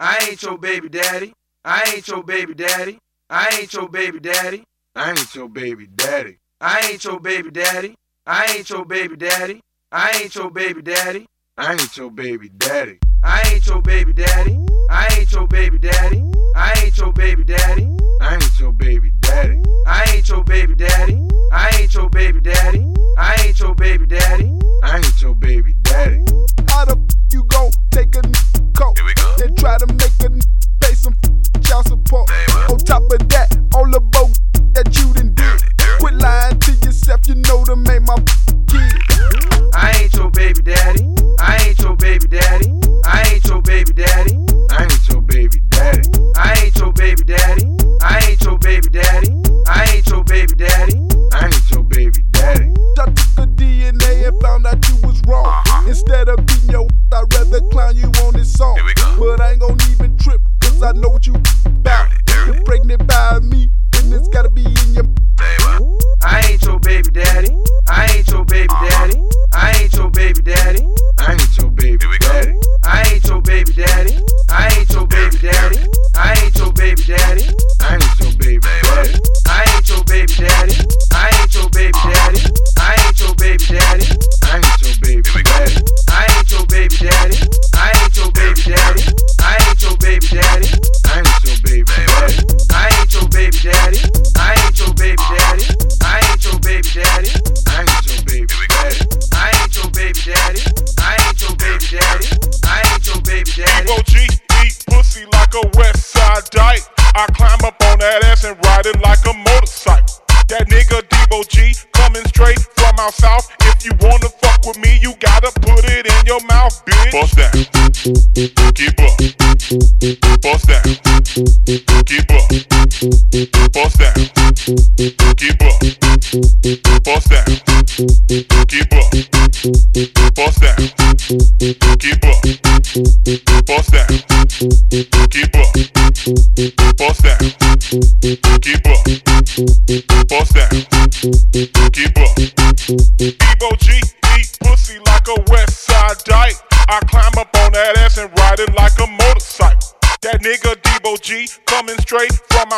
I ain't your baby daddy. I ain't your baby daddy. I ain't your baby daddy. I ain't your baby daddy. I ain't your baby daddy. I ain't your baby daddy. I ain't your baby daddy. I ain't your baby daddy. I ain't your baby daddy. I ain't your baby daddy. I ain't your baby daddy. I ain't your baby daddy. I ain't your baby daddy. I ain't your baby daddy. I ain't your baby daddy. I ain't your baby daddy. How the f you gon' take a n- coat Here we go. and try to make a n- pay some f- child support? What? On top of that, all the boat that you done did. Quit lying to yourself, you know them ain't my kids. I ain't your baby daddy. I ain't your baby daddy. I ain't your baby daddy. I ain't your baby daddy. I ain't your baby daddy. Clown you on this song. Here we go. But I ain't gon' even trip, cause I know what you about. Dirty, dirty. You're pregnant by me, and it's gotta be in your Say? I ain't your baby daddy. I ain't your baby daddy. I ain't your baby daddy. I ain't your baby Here we go. daddy. I ain't your baby daddy.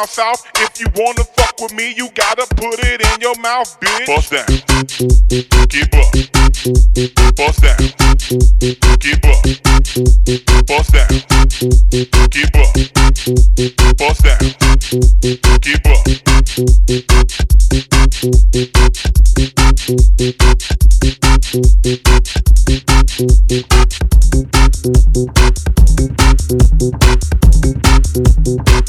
Out south. If you wanna fuck with me, you gotta put it in your mouth, bitch. Bust down, keep up. Bust down, keep up. Bust down, keep up. Bust down, keep up. Debo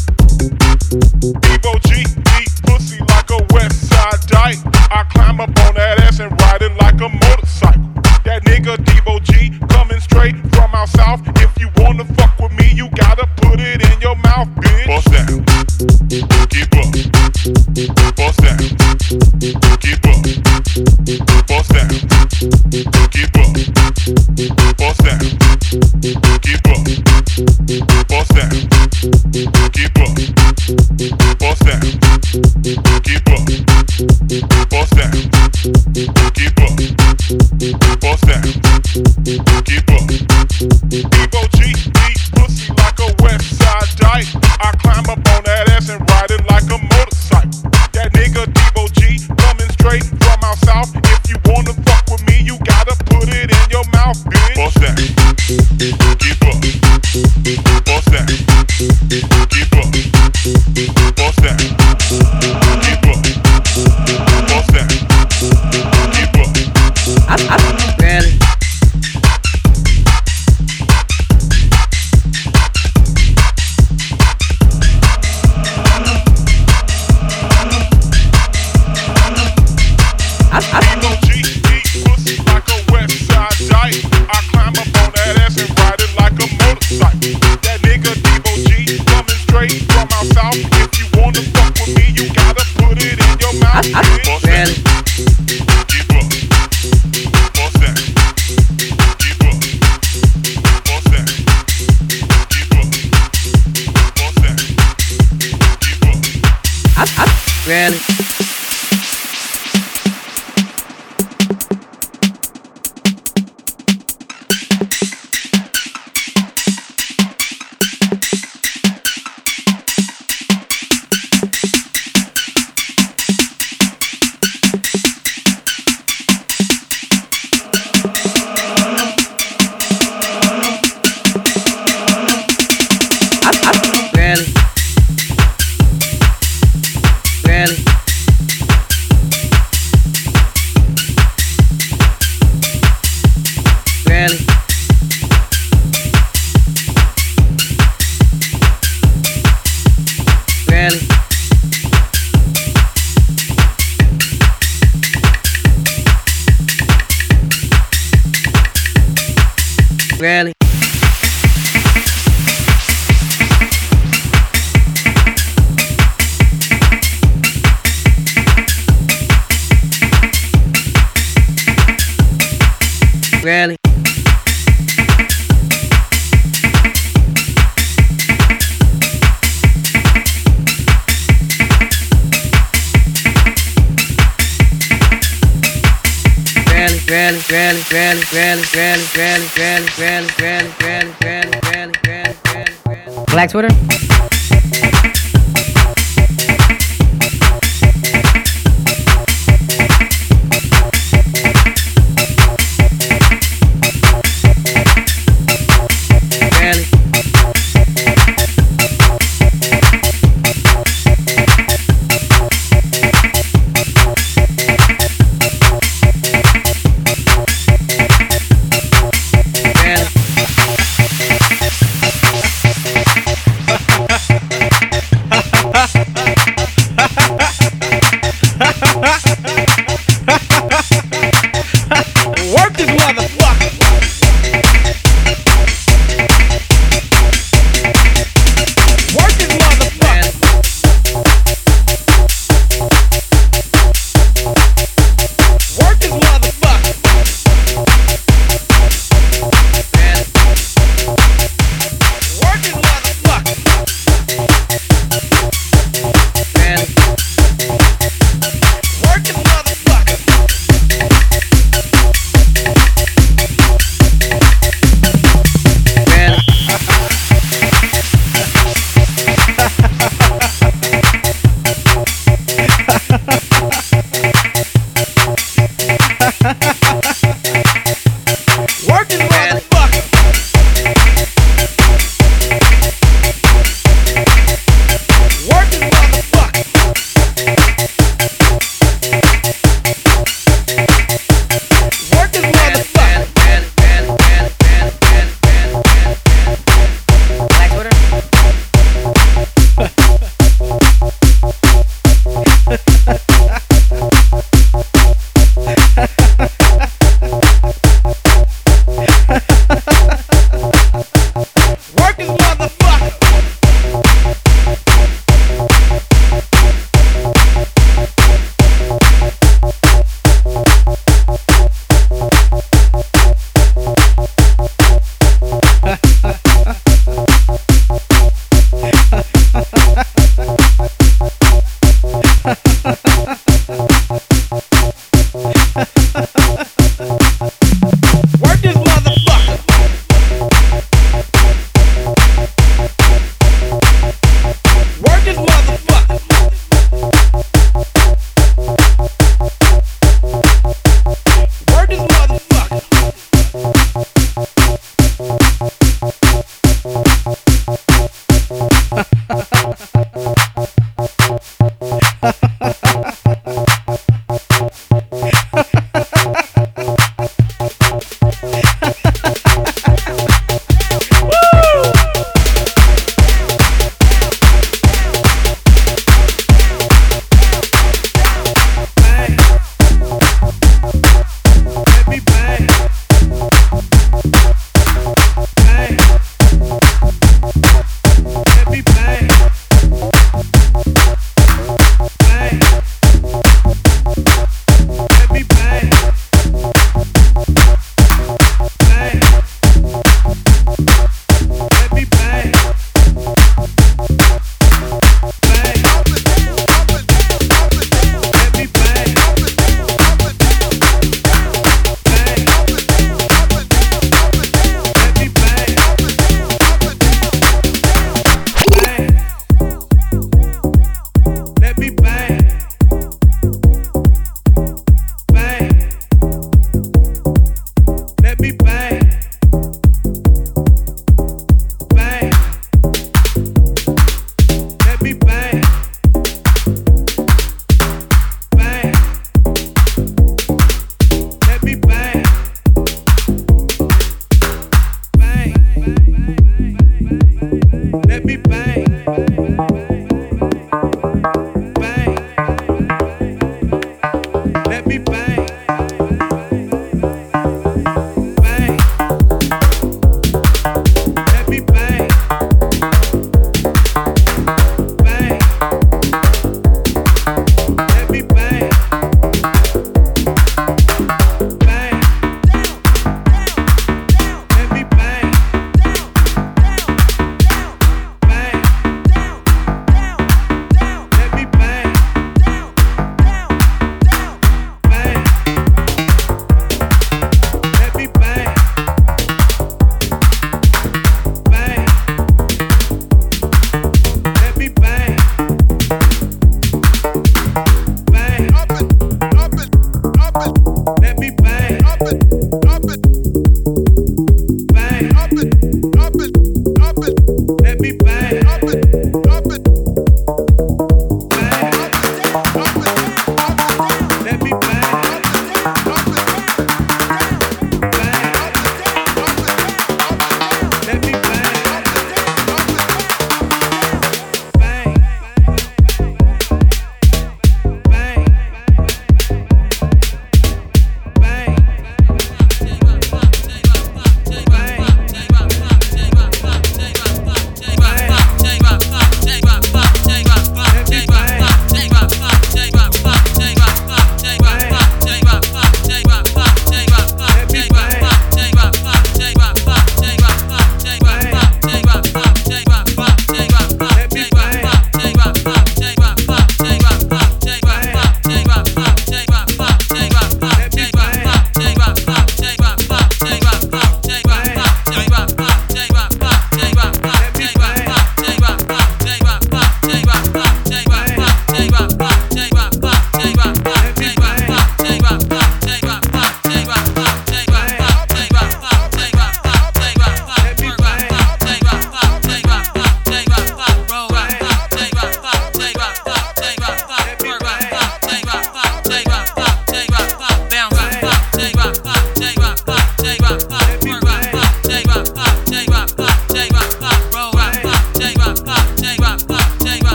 Black Twitter?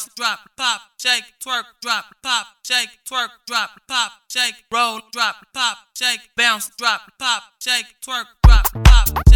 bounce, drop, pop, shake, twerk, drop, pop, shake, twerk, drop, pop, shake, roll, drop, pop, shake, bounce, drop, pop, shake, twerk, drop, pop.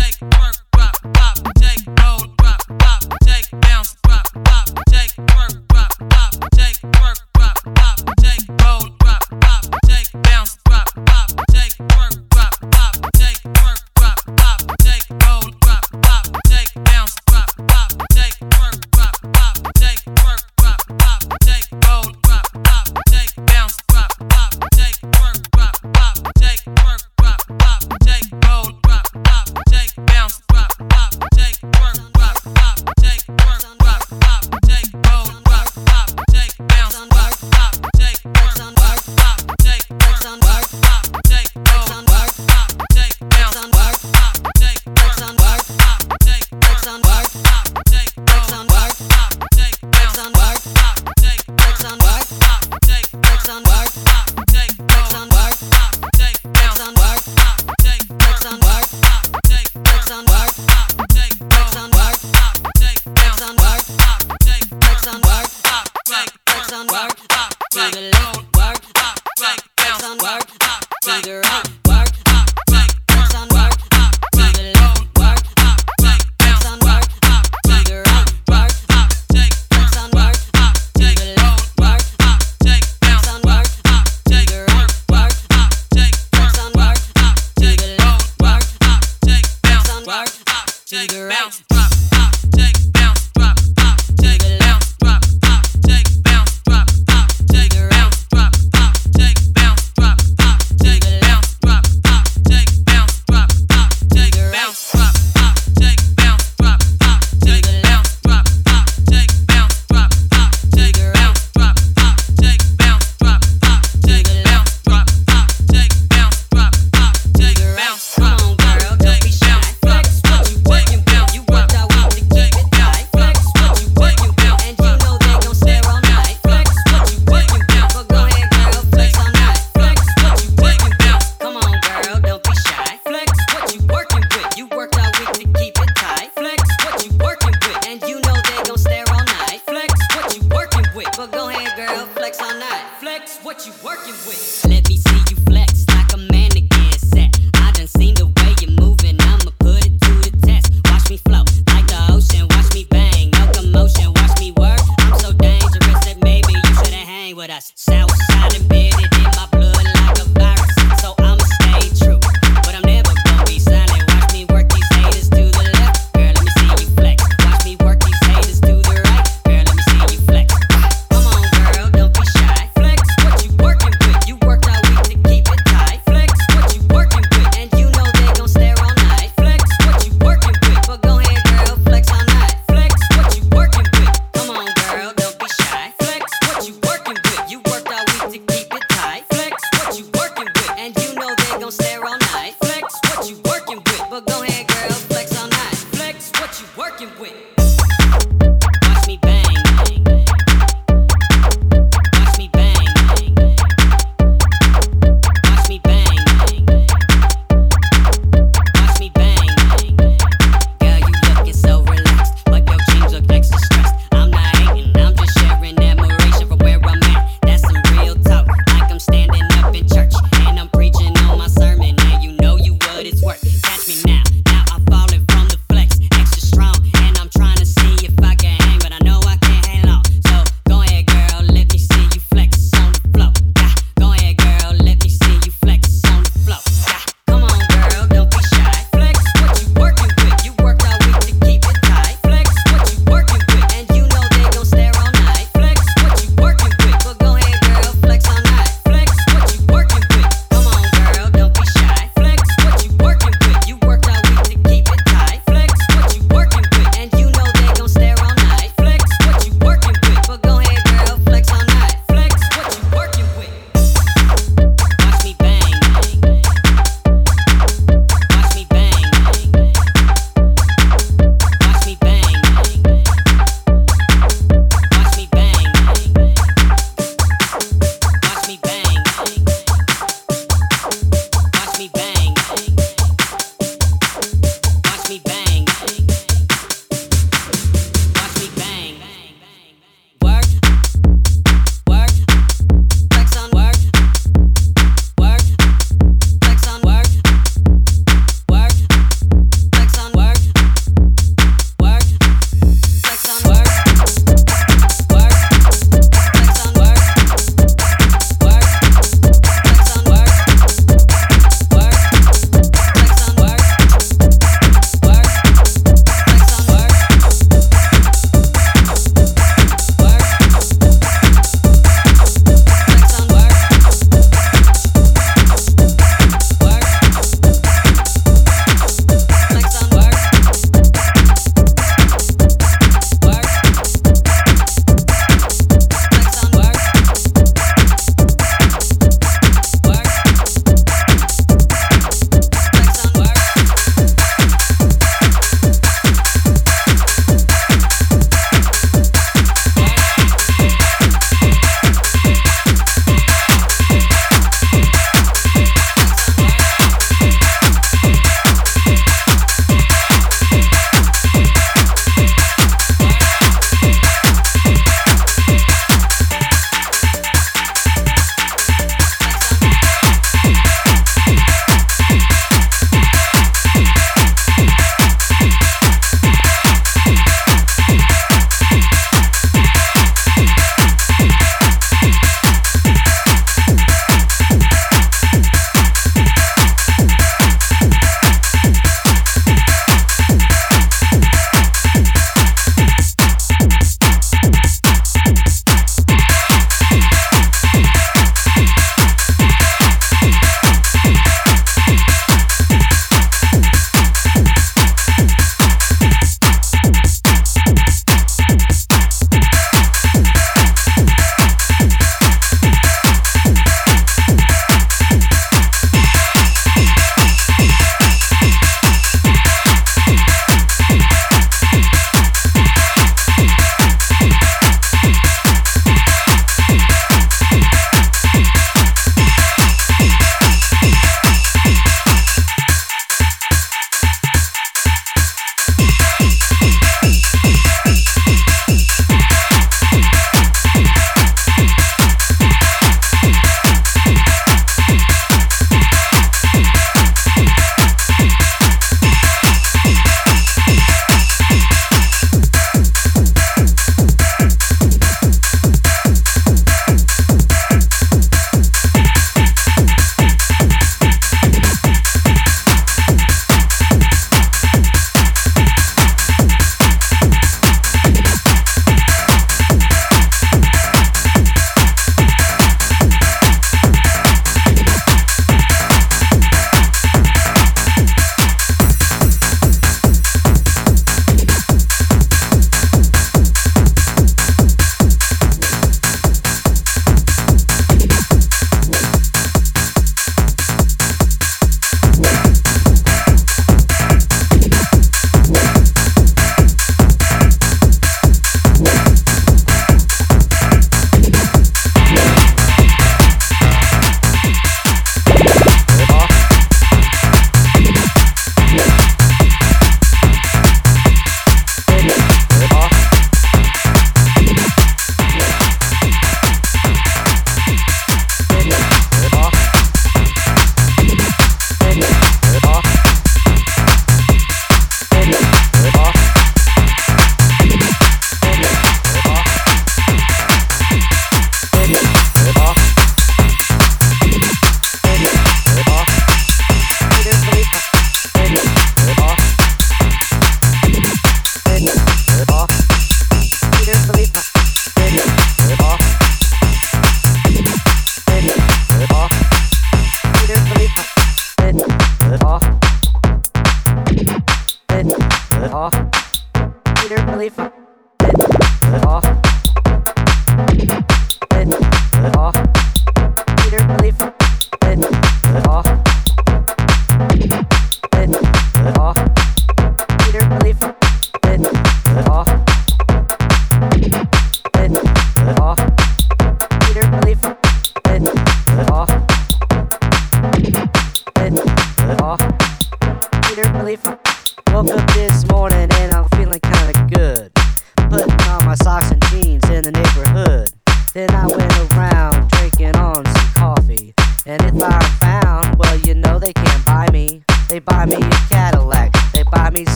Then I went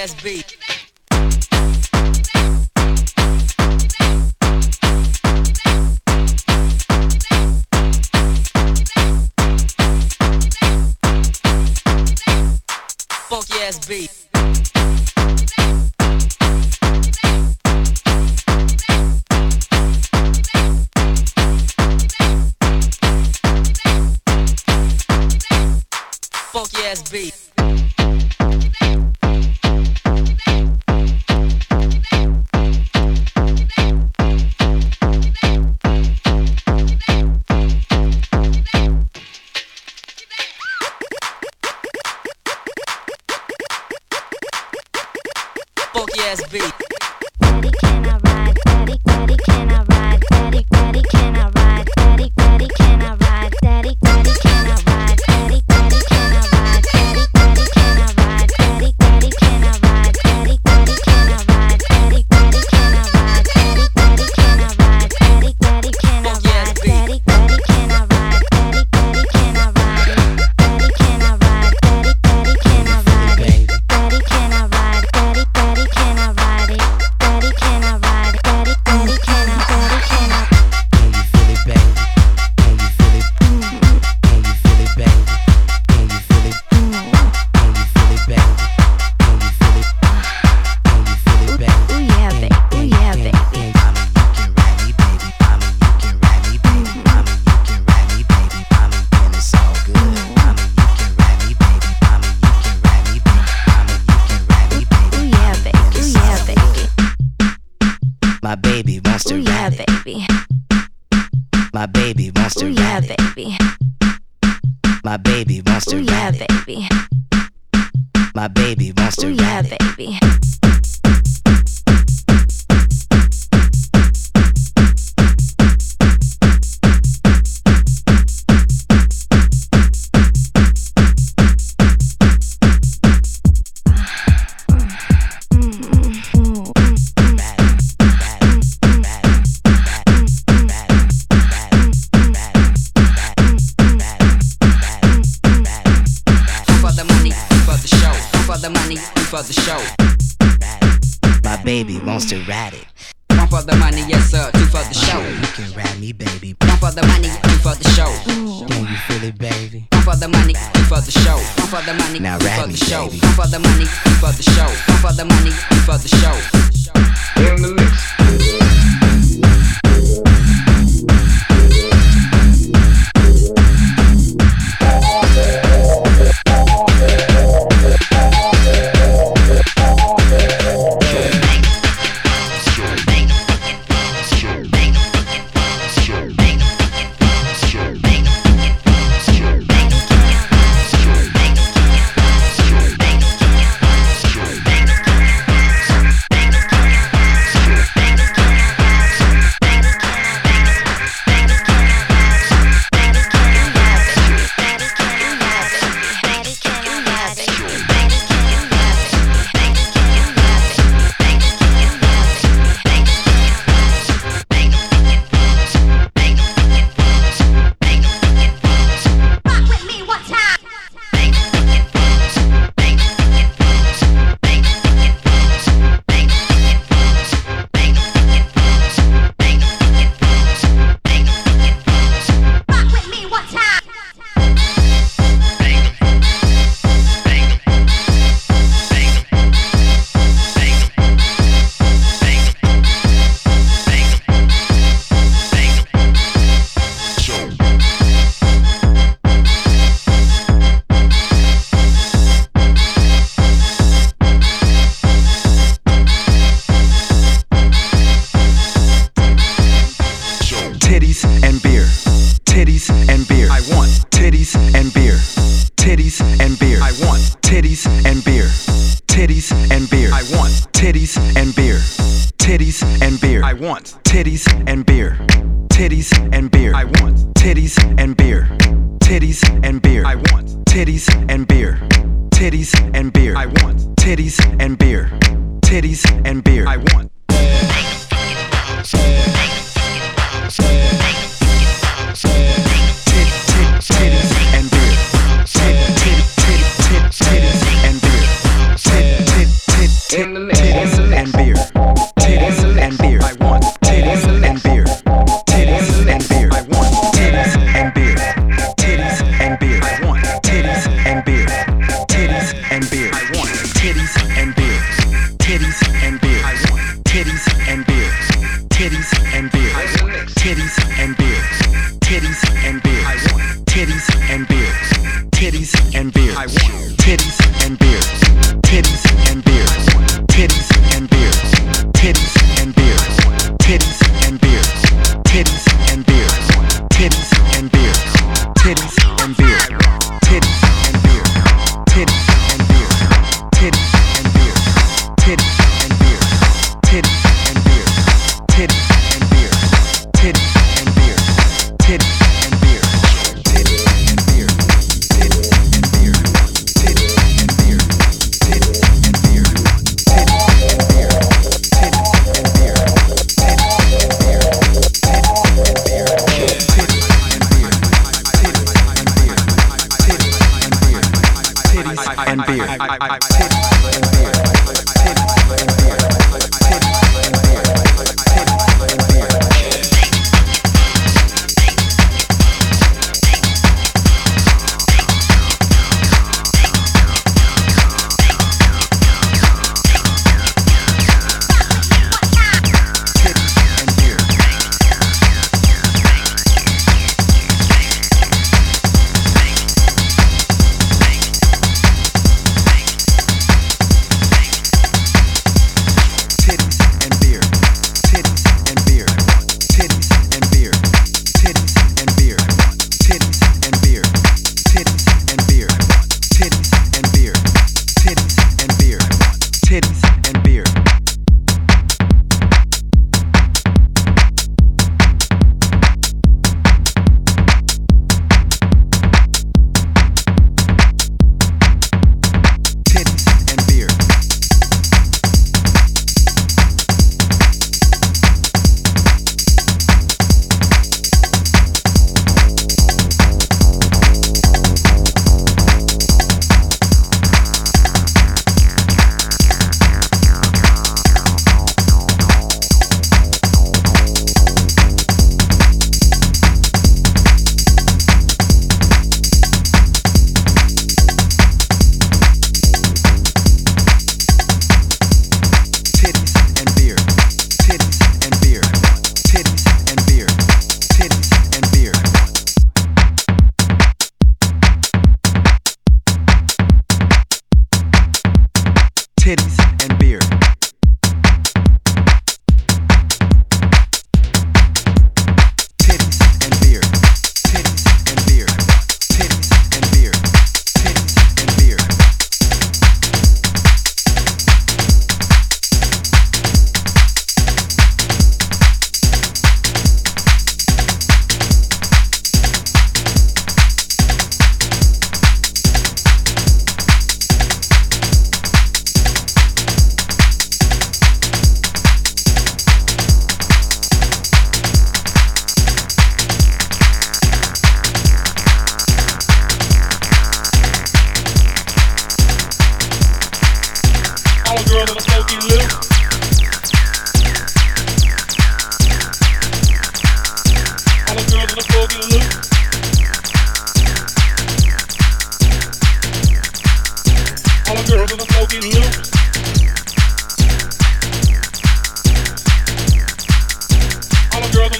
ass beat.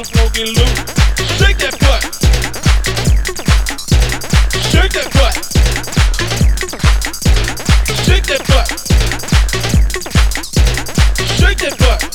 I'm smoking loot. Shake that butt. Shake that butt. Shake that butt. Shake that butt.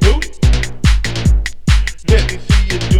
do. Let me see you do